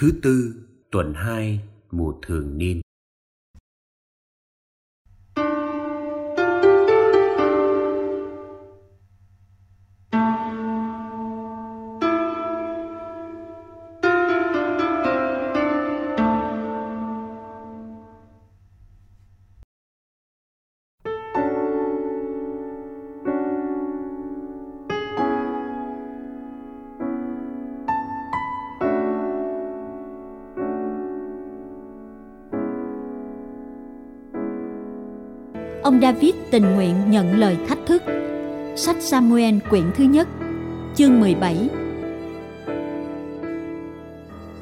Thứ tư, tuần 2, mùa thường niên. Ông David tình nguyện nhận lời thách thức. Sách Samuel quyển thứ nhất, chương 17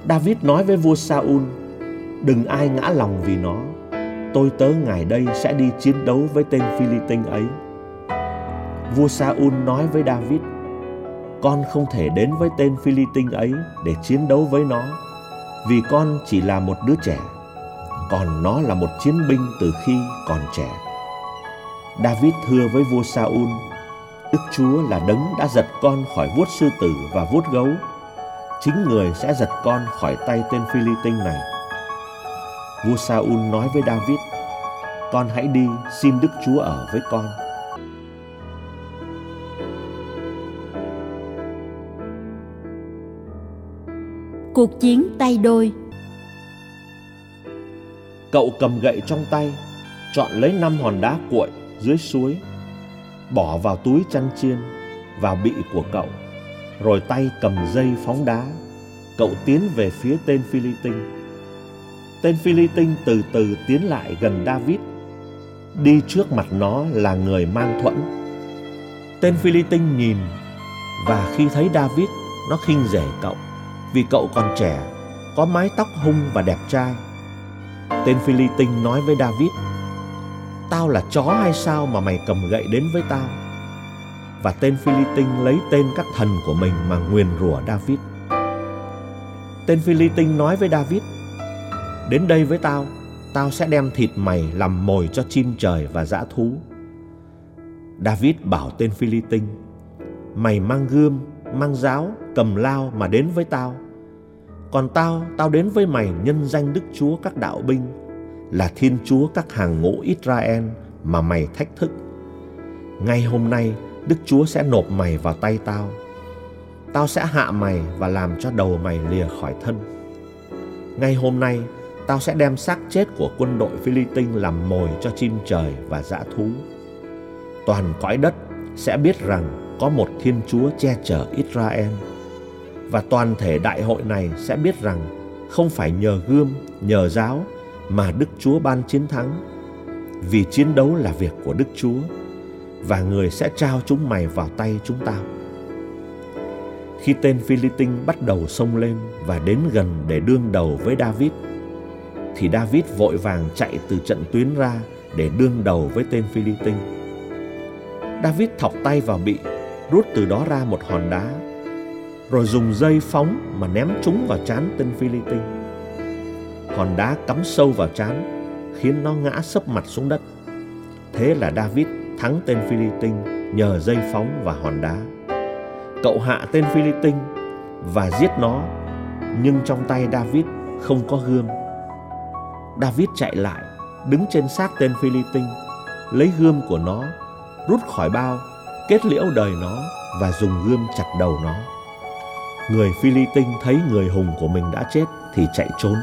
David nói với vua Saul, đừng ai ngã lòng vì nó. Tôi tớ ngài đây sẽ đi chiến đấu với tên Philippines ấy. Vua Saul nói với David, con không thể đến với tên Philippines ấy để chiến đấu với nó, vì con chỉ là một đứa trẻ, còn nó là một chiến binh từ khi còn trẻ. David thưa với vua Saul, Đức Chúa là đấng đã giật con khỏi vuốt sư tử và vuốt gấu. Chính người sẽ giật con khỏi tay tên Philippines này. Vua Saul nói với David, con hãy đi xin Đức Chúa ở với con. Cuộc chiến tay đôi Cậu cầm gậy trong tay, chọn lấy năm hòn đá cuội dưới suối, bỏ vào túi chăn chiên, vào bị của cậu, rồi tay cầm dây phóng đá. Cậu tiến về phía tên Philippines tên Philippines từ từ tiến lại gần David. Đi trước mặt nó là người mang thuẫn. Tên Philippines nhìn, và khi thấy David, nó khinh rể cậu, vì cậu còn trẻ, có mái tóc hung và đẹp trai. Tên Philippines nói với David Tao là chó hay sao mà mày cầm gậy đến với tao? Và tên Philippines lấy tên các thần của mình mà nguyền rủa David. Tên Philippines nói với David Đến đây với tao Tao sẽ đem thịt mày làm mồi cho chim trời và dã thú. David bảo tên Philippines Mày mang gươm, mang giáo, cầm lao mà đến với tao. Còn tao, tao đến với mày nhân danh Đức Chúa các đạo binh là Thiên Chúa các hàng ngũ Israel mà mày thách thức. Ngay hôm nay, Đức Chúa sẽ nộp mày vào tay tao. Tao sẽ hạ mày và làm cho đầu mày lìa khỏi thân. Ngay hôm nay, tao sẽ đem xác chết của quân đội Philippines làm mồi cho chim trời và dã thú. Toàn cõi đất sẽ biết rằng có một Thiên Chúa che chở Israel. Và toàn thể đại hội này sẽ biết rằng không phải nhờ gươm, nhờ giáo mà Đức Chúa ban chiến thắng. Vì chiến đấu là việc của Đức Chúa và người sẽ trao chúng mày vào tay chúng tao. Khi tên Philippines bắt đầu xông lên và đến gần để đương đầu với David, thì David vội vàng chạy từ trận tuyến ra để đương đầu với tên Philippines. David thọc tay vào bị, rút từ đó ra một hòn đá, rồi dùng dây phóng mà ném chúng vào trán tên Philippines hòn đá cắm sâu vào trán khiến nó ngã sấp mặt xuống đất. Thế là David thắng tên Philippines nhờ dây phóng và hòn đá. Cậu hạ tên Philippines và giết nó, nhưng trong tay David không có gươm. David chạy lại, đứng trên xác tên Philippines, lấy gươm của nó, rút khỏi bao, kết liễu đời nó và dùng gươm chặt đầu nó. Người Philippines thấy người hùng của mình đã chết thì chạy trốn.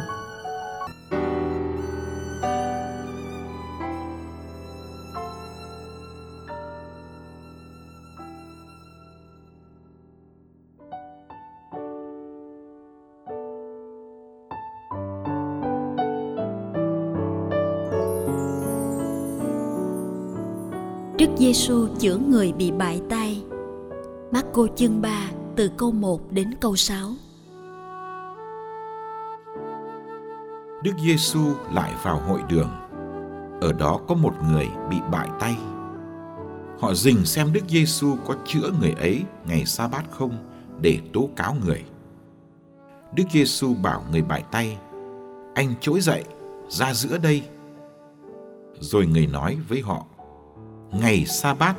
Đức Giêsu chữa người bị bại tay. Marco chương 3 từ câu 1 đến câu 6. Đức Giêsu lại vào hội đường. Ở đó có một người bị bại tay. Họ dình xem Đức Giêsu có chữa người ấy ngày sa bát không để tố cáo người. Đức Giêsu bảo người bại tay: "Anh trỗi dậy, ra giữa đây." Rồi người nói với họ: ngày sa bát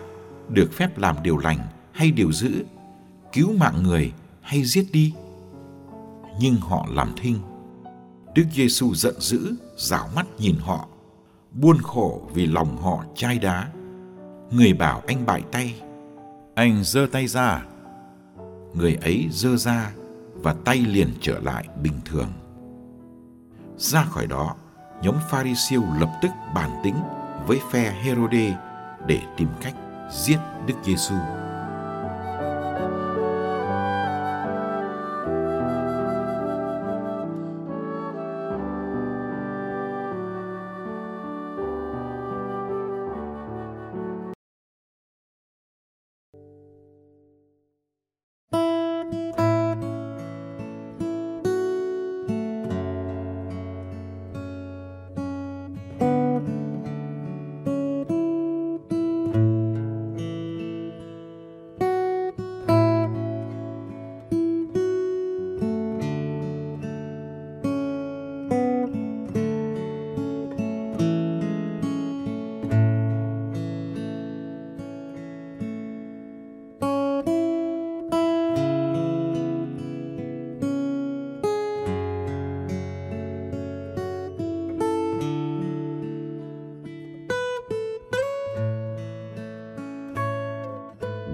được phép làm điều lành hay điều dữ cứu mạng người hay giết đi nhưng họ làm thinh. Đức Giêsu giận dữ, dạo mắt nhìn họ, buôn khổ vì lòng họ chai đá. Người bảo anh bại tay, anh giơ tay ra. Người ấy giơ ra và tay liền trở lại bình thường. Ra khỏi đó, nhóm Pharisêu lập tức bàn tính với phe Herode để tìm cách giết Đức Giêsu.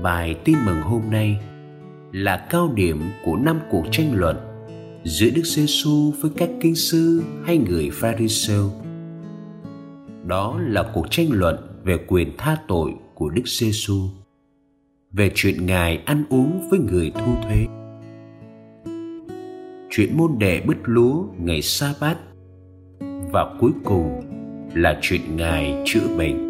Bài tin mừng hôm nay là cao điểm của năm cuộc tranh luận giữa Đức Giêsu với các kinh sư hay người Pharisêu. Đó là cuộc tranh luận về quyền tha tội của Đức Giêsu, về chuyện Ngài ăn uống với người thu thuế, chuyện môn đệ bứt lúa ngày sa bát và cuối cùng là chuyện Ngài chữa bệnh.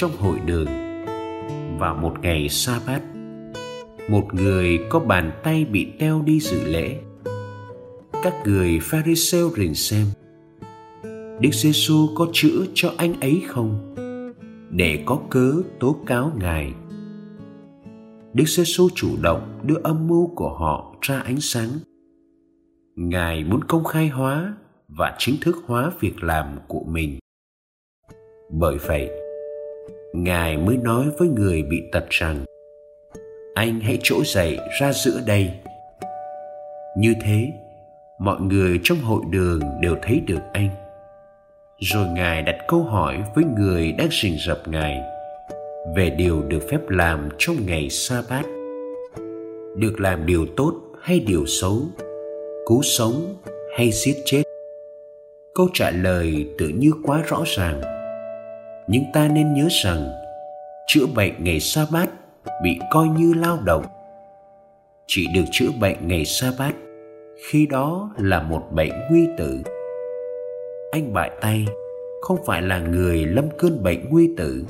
Trong hội đường. Và một ngày sa bát một người có bàn tay bị teo đi dự lễ. Các người pharisêu rình xem, đức giê xu có chữa cho anh ấy không? Để có cớ tố cáo ngài. Đức giê xu chủ động đưa âm mưu của họ ra ánh sáng. Ngài muốn công khai hóa và chính thức hóa việc làm của mình. Bởi vậy ngài mới nói với người bị tật rằng, anh hãy trỗi dậy ra giữa đây. Như thế, mọi người trong hội đường đều thấy được anh. Rồi ngài đặt câu hỏi với người đang rình rập ngài về điều được phép làm trong ngày sa bát được làm điều tốt hay điều xấu, cứu sống hay giết chết? Câu trả lời tự như quá rõ ràng nhưng ta nên nhớ rằng, chữa bệnh ngày sa bát bị coi như lao động. Chỉ được chữa bệnh ngày sa bát khi đó là một bệnh nguy tử. Anh bại tay, không phải là người lâm cơn bệnh nguy tử.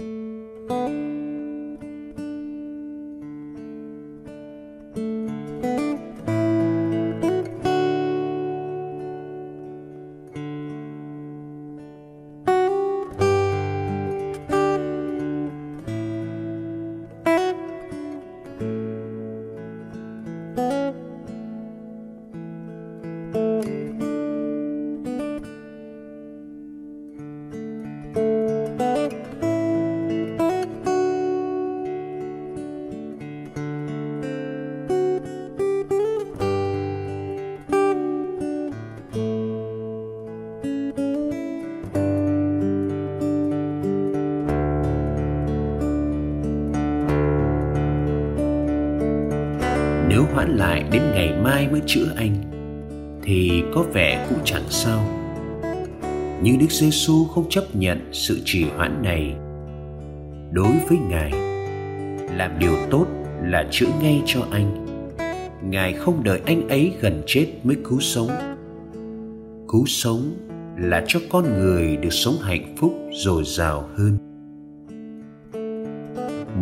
Hoãn lại đến ngày mai mới chữa anh, thì có vẻ cũng chẳng sao. Nhưng đức giêsu không chấp nhận sự trì hoãn này, đối với ngài, làm điều tốt là chữa ngay cho anh. Ngài không đợi anh ấy gần chết mới cứu sống. Cứu sống là cho con người được sống hạnh phúc, dồi dào hơn.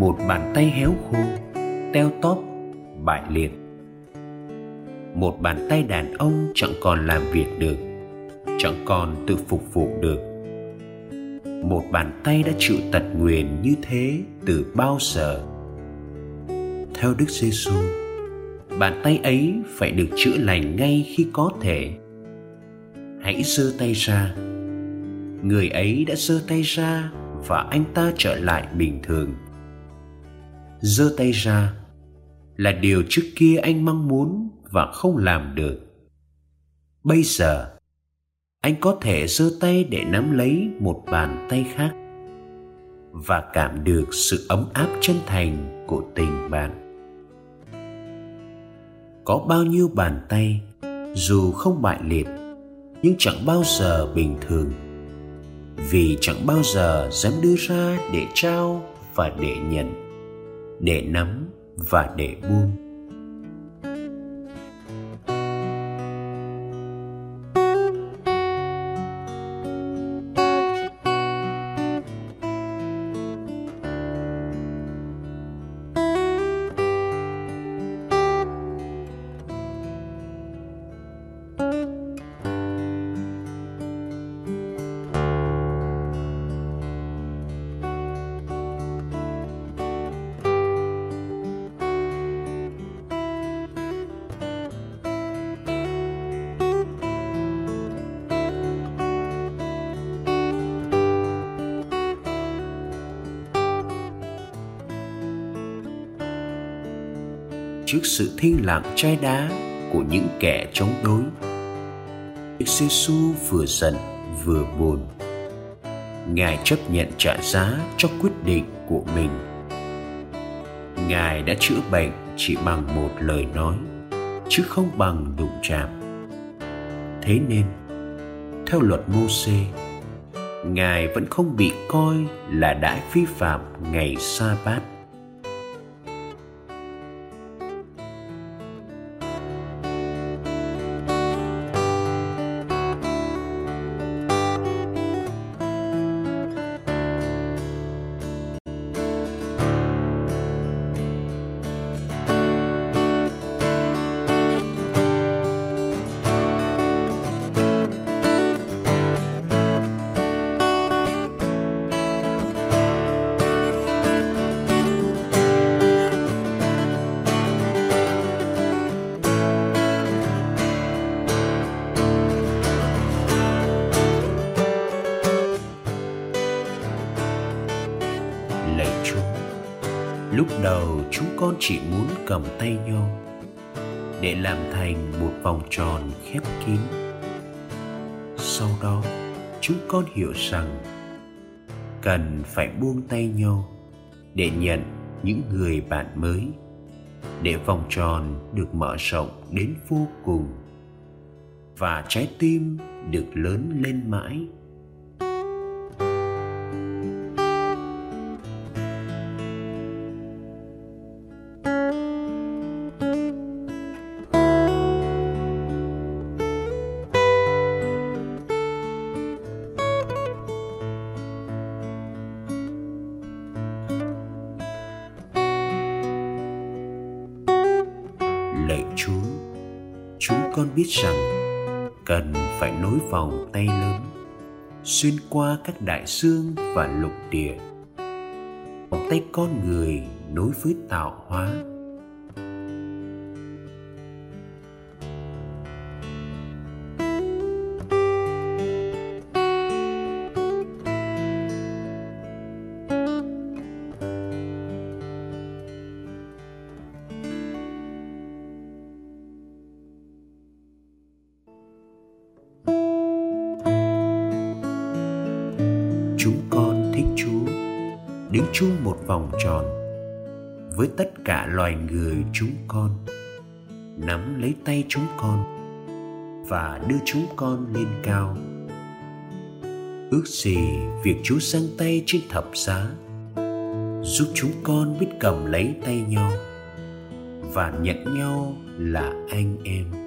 Một bàn tay héo khô, teo tóp, bại liệt một bàn tay đàn ông chẳng còn làm việc được, chẳng còn tự phục vụ được. Một bàn tay đã chịu tật nguyền như thế từ bao giờ? Theo đức giê xu bàn tay ấy phải được chữa lành ngay khi có thể. Hãy giơ tay ra. Người ấy đã giơ tay ra và anh ta trở lại bình thường. Giơ tay ra là điều trước kia anh mong muốn và không làm được. Bây giờ, anh có thể giơ tay để nắm lấy một bàn tay khác và cảm được sự ấm áp chân thành của tình bạn. Có bao nhiêu bàn tay, dù không bại liệt, nhưng chẳng bao giờ bình thường. Vì chẳng bao giờ dám đưa ra để trao và để nhận, để nắm và để buông. Trước sự thinh lặng chai đá của những kẻ chống đối. Đức giê vừa giận vừa buồn. Ngài chấp nhận trả giá cho quyết định của mình. Ngài đã chữa bệnh chỉ bằng một lời nói, chứ không bằng đụng chạm. Thế nên, theo luật Môsê, Ngài vẫn không bị coi là đã vi phạm ngày sa bát lúc đầu chúng con chỉ muốn cầm tay nhau để làm thành một vòng tròn khép kín. Sau đó chúng con hiểu rằng cần phải buông tay nhau để nhận những người bạn mới, để vòng tròn được mở rộng đến vô cùng và trái tim được lớn lên mãi. Biết rằng cần phải nối vòng tay lớn, xuyên qua các đại dương và lục địa. Vòng tay con người nối với tạo hóa chúng con thích Chúa đứng chung một vòng tròn. Với tất cả loài người chúng con, nắm lấy tay chúng con và đưa chúng con lên cao. Ước gì việc chúa giang tay trên thập giá, giúp chúng con biết cầm lấy tay nhau và nhận nhau là anh em.